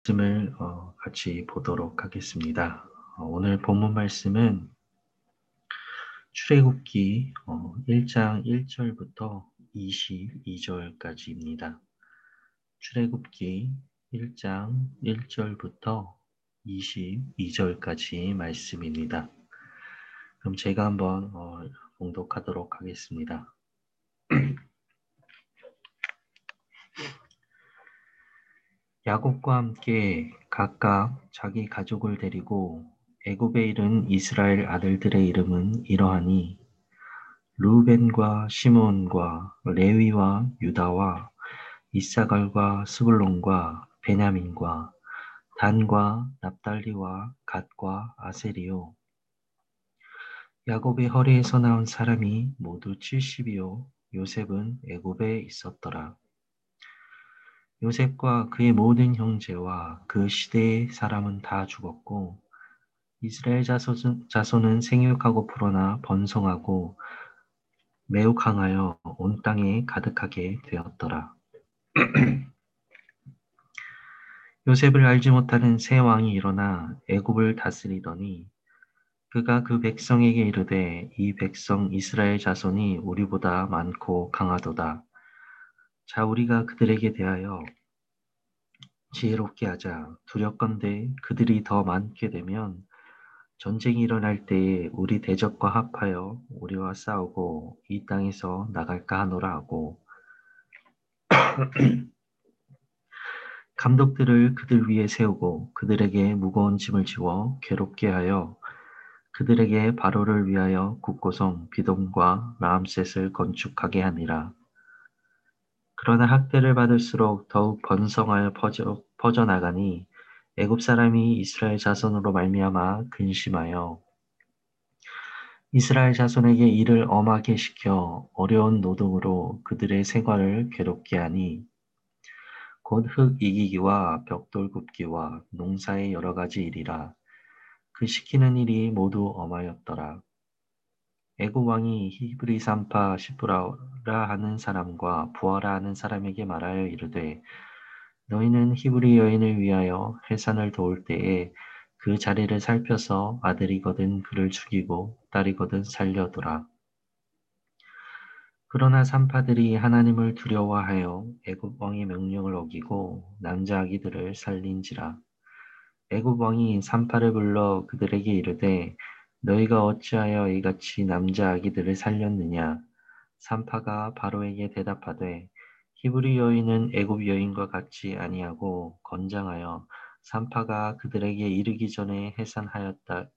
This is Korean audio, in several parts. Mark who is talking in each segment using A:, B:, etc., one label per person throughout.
A: 말씀을 어, 같이 보도록 하겠습니다. 어, 오늘 본문 말씀은 출애굽기 1장 1절부터 22절까지입니다. 출애굽기 1장 1절부터 22절까지 말씀입니다. 그럼 제가 한번 봉독하도록 하겠습니다. 야곱과 함께 각각 자기 가족을 데리고 애굽에 이른 이스라엘 아들들의 이름은 이러하니 루벤과 시몬과 레위와 유다와 이사갈과 스불론과 베냐민과 단과 납달리와 갓과 아세리요 야곱의 허리에서 나온 사람이 모두 70이요 요셉은 애굽에 있었더라. 요셉과 그의 모든 형제와 그 시대의 사람은 다 죽었고 이스라엘 자손, 자손은 생육하고 불어나 번성하고 매우 강하여 온 땅에 가득하게 되었더라. 요셉을 알지 못하는 새 왕이 일어나 애굽을 다스리더니 그가 그 백성에게 이르되 이 백성 이스라엘 자손이 우리보다 많고 강하도다. 자, 우리가 그들에게 대하여 지혜롭게 하자. 두렵건대 그들이 더 많게 되면 전쟁이 일어날 때에 우리 대적과 합하여 우리와 싸우고 이 땅에서 나갈까 하노라 하고 감독들을 그들 위에 세우고 그들에게 무거운 짐을 지워 괴롭게 하여 그들에게 바로를 위하여 국고성 비돔과 라암셋을 건축하게 하니라. 그러나 학대를 받을수록 더욱 번성하여 퍼져, 퍼져나가니 애굽 사람이 이스라엘 자손으로 말미암아 근심하여 이스라엘 자손에게 일을 엄하게 시켜 어려운 노동으로 그들의 생활을 괴롭게 하니 곧 흙 이기기와 벽돌 굽기와 농사의 여러 가지 일이라 그 시키는 일이 모두 엄하였더라. 애굽 왕이 히브리 산파 시브라라 하는 사람과 부하라 하는 사람에게 말하여 이르되 너희는 히브리 여인을 위하여 해산을 도울 때에 그 자리를 살펴서 아들이거든 그를 죽이고 딸이거든 살려두라. 그러나 산파들이 하나님을 두려워하여 애굽 왕의 명령을 어기고 남자 아기들을 살린지라. 애굽 왕이 산파를 불러 그들에게 이르되 너희가 어찌하여 이같이 남자 아기들을 살렸느냐? 산파가 바로에게 대답하되 히브리 여인은 애굽 여인과 같이 아니하고 건장하여 산파가 그들에게 이르기 전에 해산하였다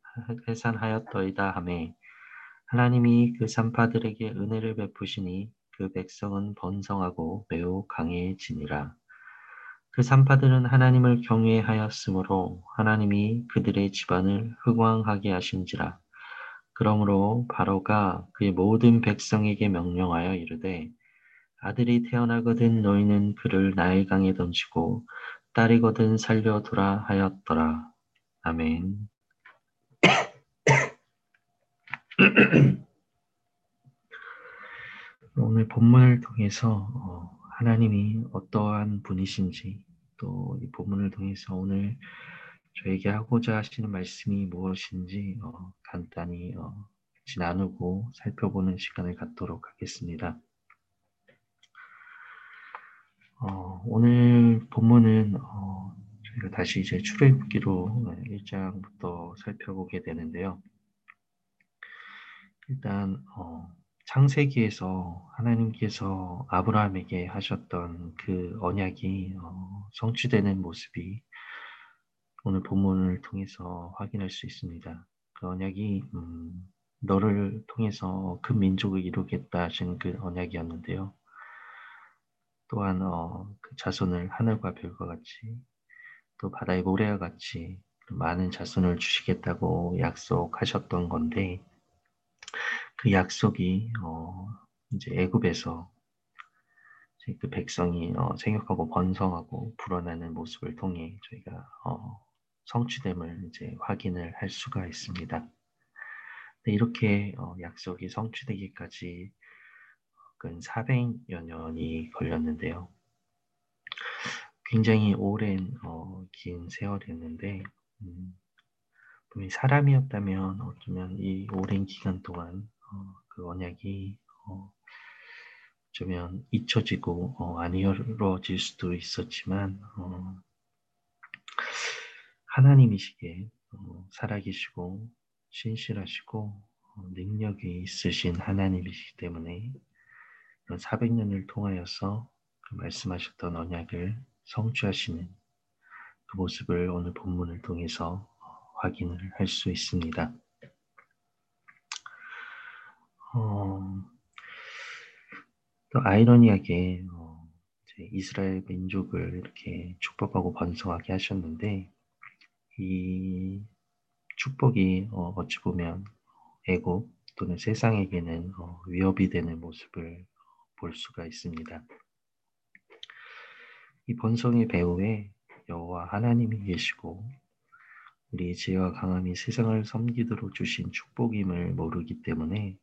A: 해산하였더이다 하매 하나님이 그 산파들에게 은혜를 베푸시니 그 백성은 번성하고 매우 강해지니라. 그 산파들은 하나님을 경외하였으므로 하나님이 그들의 집안을 흥왕하게 하신지라. 그러므로 바로가 그의 모든 백성에게 명령하여 이르되 아들이 태어나거든 너희는 그를 나일강에 던지고 딸이거든 살려두라 하였더라. 아멘. 오늘 본문을 통해서 어, 하나님이 어떠한 분이신지 또 이 본문을 통해서 오늘 저에게 하고자 하시는 말씀이 무엇인지 어, 간단히 어, 나누고 살펴보는 시간을 갖도록 하겠습니다. 어, 오늘 본문은 어, 저희가 다시 이제 출애굽기로 1장부터 살펴보게 되는데요. 일단 어, 창세기에서 하나님께서 아브라함에게 하셨던 그 언약이 어, 성취되는 모습이 오늘 본문을 통해서 확인할 수 있습니다. 그 언약이 음, 너를 통해서 큰 민족을 이루겠다 하신 그 언약이었는데요. 또한 어, 그 자손을 하늘과 별과 같이 또 바다의 모래와 같이 많은 자손을 주시겠다고 약속하셨던 건데 그 약속이 어, 이제 애굽에서 그 백성이 어, 생육하고 번성하고 불어나는 모습을 통해 저희가 어, 성취됨을 이제 확인을 할 수가 있습니다. 이렇게 어, 약속이 성취되기까지 근 400여 년이 걸렸는데요. 굉장히 오랜 어, 긴 세월이었는데 음, 분명히 사람이었다면 어쩌면 이 오랜 기간 동안 어, 그 언약이 어, 어쩌면 잊혀지고 어, 안 이루어질 수도 있었지만 어, 하나님이시기에 어, 살아계시고 신실하시고 어, 능력이 있으신 하나님이시기 때문에 400년을 통하여서 그 말씀하셨던 언약을 성취하시는 그 모습을 오늘 본문을 통해서 확인을 할 수 있습니다. 어, 또 아이러니하게 어, 이스라엘 민족을 이렇게 축복하고 번성하게 하셨는데 이 축복이 어, 어찌 보면 애국 또는 세상에게는 어, 위협이 되는 모습을 볼 수가 있습니다. 이 번성의 배후에 여호와 하나님이 계시고 우리 지혜와 강함이 세상을 섬기도록 주신 축복임을 모르기 때문에 이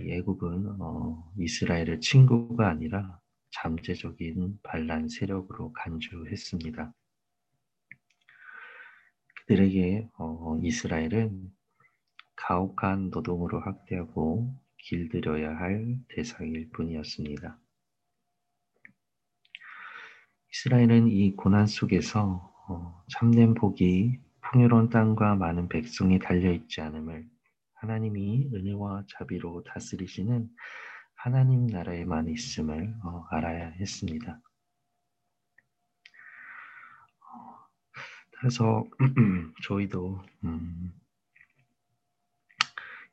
A: 애국은 어, 이스라엘의 친구가 아니라 잠재적인 반란 세력으로 간주했습니다. 그들에게 어, 이스라엘은 가혹한 노동으로 학대하고 길들여야 할 대상일 뿐이었습니다. 이스라엘은 이 고난 속에서 어, 참된 복이 풍요로운 땅과 많은 백성이 달려있지 않음을 하나님이 은혜와 자비로 다스리시는 하나님 나라에만 있음을 어, 알아야 했습니다. 그래서 저희도 음,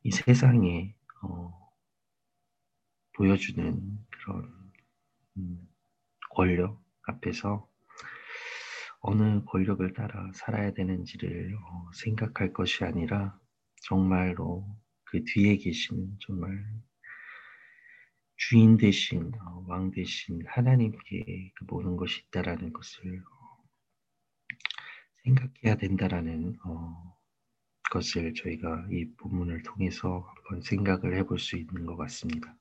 A: 이 세상에 어, 보여주는 그런 음, 권력 앞에서 어느 권력을 따라 살아야 되는지를 어, 생각할 것이 아니라 정말로 그 뒤에 계신 정말 주인 대신 어, 왕 대신 하나님께 그 모든 것이 있다라는 것을 어, 생각해야 된다라는 어, 것을 저희가 이 본문을 통해서 한번 생각을 해볼 수 있는 것 같습니다.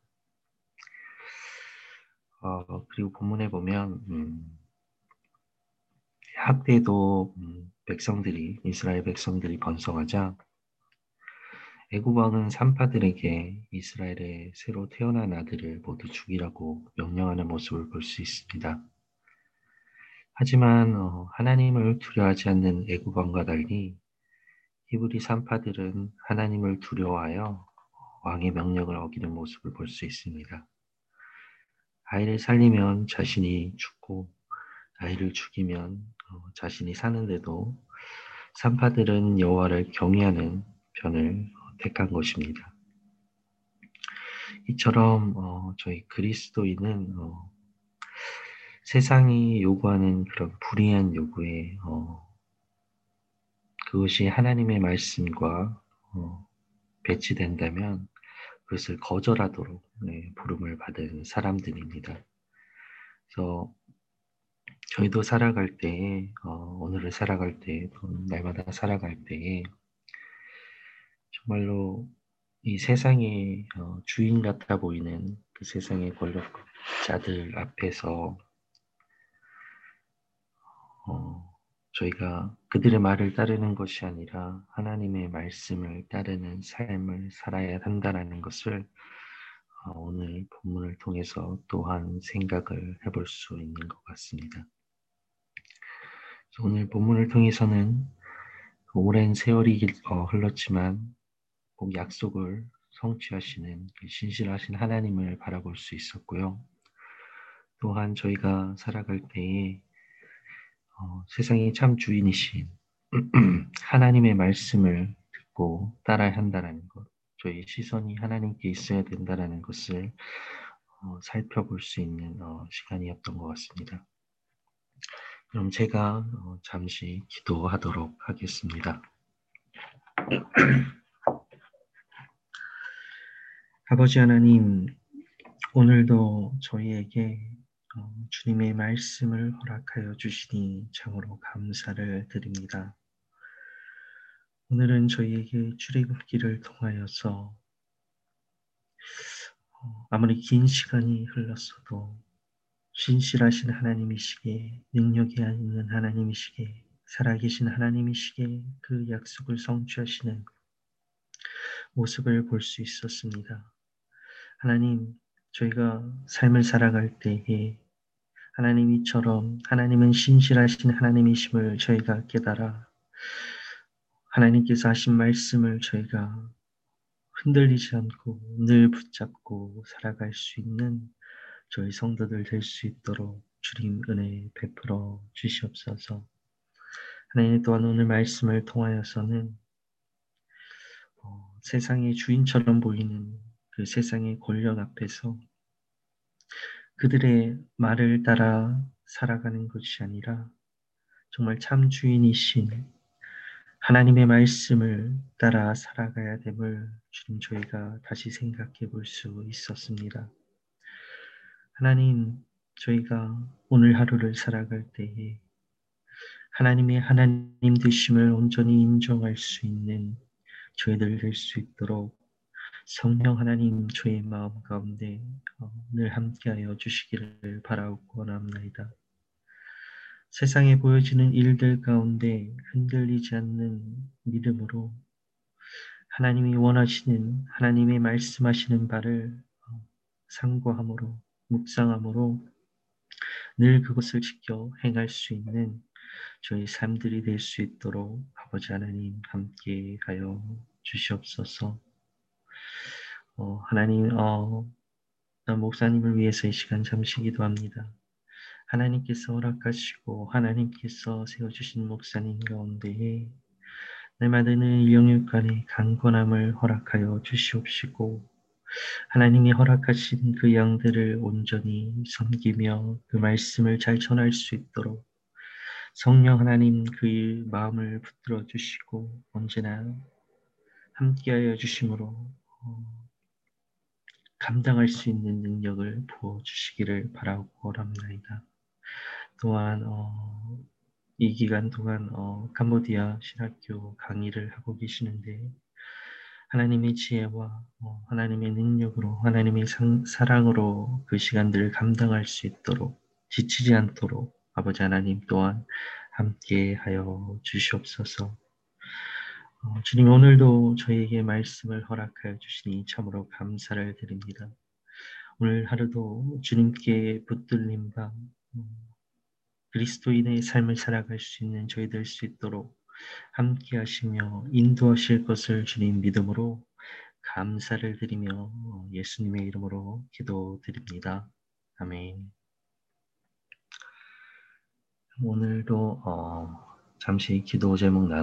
A: 어, 그리고 본문에 보면 음, 학대도 음, 백성들이 이스라엘 백성들이 번성하자 왕은 산파들에게 이스라엘의 새로 태어난 아들을 모두 죽이라고 명령하는 모습을 볼 수 있습니다. 하지만 어, 하나님을 두려워하지 않는 왕과 달리 히브리 산파들은 하나님을 두려워하여 왕의 명령을 어기는 모습을 볼 수 있습니다. 아이를 살리면 자신이 죽고 아이를 죽이면 어, 자신이 사는데도 산파들은 여호와를 경외하는 편을 택한 것입니다. 이처럼 어, 저희 그리스도인은 어, 세상이 요구하는 그런 불의한 요구에 어, 그것이 하나님의 말씀과 어, 배치된다면 그것을 거절하도록 네, 부름을 받은 사람들입니다. 그래서 저희도 살아갈 때, 어, 오늘을 살아갈 때, 날마다 살아갈 때, 정말로 이 세상의 어, 주인 같아 보이는 그 세상의 권력자들 앞에서 어, 저희가 그들의 말을 따르는 것이 아니라 하나님의 말씀을 따르는 삶을 살아야 한다는 것을 어, 오늘 본문을 통해서 또한 생각을 해볼 수 있는 것 같습니다. 오늘 본문을 통해서는 오랜 세월이 어, 흘렀지만 꼭 약속을 성취하시는 그 신실하신 하나님을 바라볼 수 있었고요. 또한 저희가 살아갈 때에 어, 세상이 참 주인이신 하나님의 말씀을 듣고 따라야 한다는 것, 저희 시선이 하나님께 있어야 된다는 것을 어, 살펴볼 수 있는 어, 시간이었던 것 같습니다. 그럼 제가 어, 잠시 기도하도록 하겠습니다. 아버지 하나님, 오늘도 저희에게 어, 주님의 말씀을 허락하여 주시니 참으로 감사를 드립니다. 오늘은 저희에게 출애굽기를 통하여서 어, 아무리 긴 시간이 흘렀어도 신실하신 하나님이시기에 능력이 있는 하나님이시기에 살아계신 하나님이시기에 그 약속을 성취하시는 모습을 볼 수 있었습니다. 하나님, 저희가 삶을 살아갈 때에 하나님 이처럼 하나님은 신실하신 하나님이심을 저희가 깨달아 하나님께서 하신 말씀을 저희가 흔들리지 않고 늘 붙잡고 살아갈 수 있는 저희 성도들 될 수 있도록 주님 은혜 베풀어 주시옵소서. 하나님 또한 오늘 말씀을 통하여서는 어, 세상의 주인처럼 보이는 그 세상의 권력 앞에서 그들의 말을 따라 살아가는 것이 아니라 정말 참 주인이신 하나님의 말씀을 따라 살아가야 됨을 주님 저희가 다시 생각해 볼 수 있었습니다. 하나님, 저희가 오늘 하루를 살아갈 때에 하나님의 하나님 되심을 온전히 인정할 수 있는 저희들 될 수 있도록 성령 하나님 저의 마음 가운데 어, 늘 함께하여 주시기를 바라고 원합니다. 세상에 보여지는 일들 가운데 흔들리지 않는 믿음으로 하나님이 원하시는 하나님의 말씀하시는 바를 어, 상고함으로 묵상함으로 늘 그것을 지켜 행할 수 있는 저희 삶들이 될 수 있도록 아버지 하나님 함께 하여 주시옵소서. 어, 하나님, 어, 목사님을 위해서 이 시간 잠시 기도합니다. 하나님께서 허락하시고 하나님께서 세워주신 목사님 가운데에 날마다 늘 영육간의 강건함을 허락하여 주시옵시고 하나님이 허락하신 그 양들을 온전히 섬기며 그 말씀을 잘 전할 수 있도록 성령 하나님 그 마음을 붙들어 주시고 언제나 함께하여 주심으로 어, 감당할 수 있는 능력을 부어 주시기를 바라고 원합니다. 또한 어, 이 기간 동안 어, 캄보디아 신학교 강의를 하고 계시는데 하나님의 지혜와 어, 하나님의 능력으로 하나님의 상, 사랑으로 그 시간들을 감당할 수 있도록 지치지 않도록 아버지 하나님 또한 함께 하여 주시옵소서. 어, 주님 오늘도 저희에게 말씀을 허락하여 주시니 참으로 감사를 드립니다. 오늘 하루도 주님께 붙들린 바 음, 그리스도인의 삶을 살아갈 수 있는 저희 될 수 있도록 함께 하시며 인도하실 것을 주님 믿음으로 감사를 드리며 예수님의 이름으로 기도드립니다. 아멘. 오늘도 어, 잠시 기도 제목 나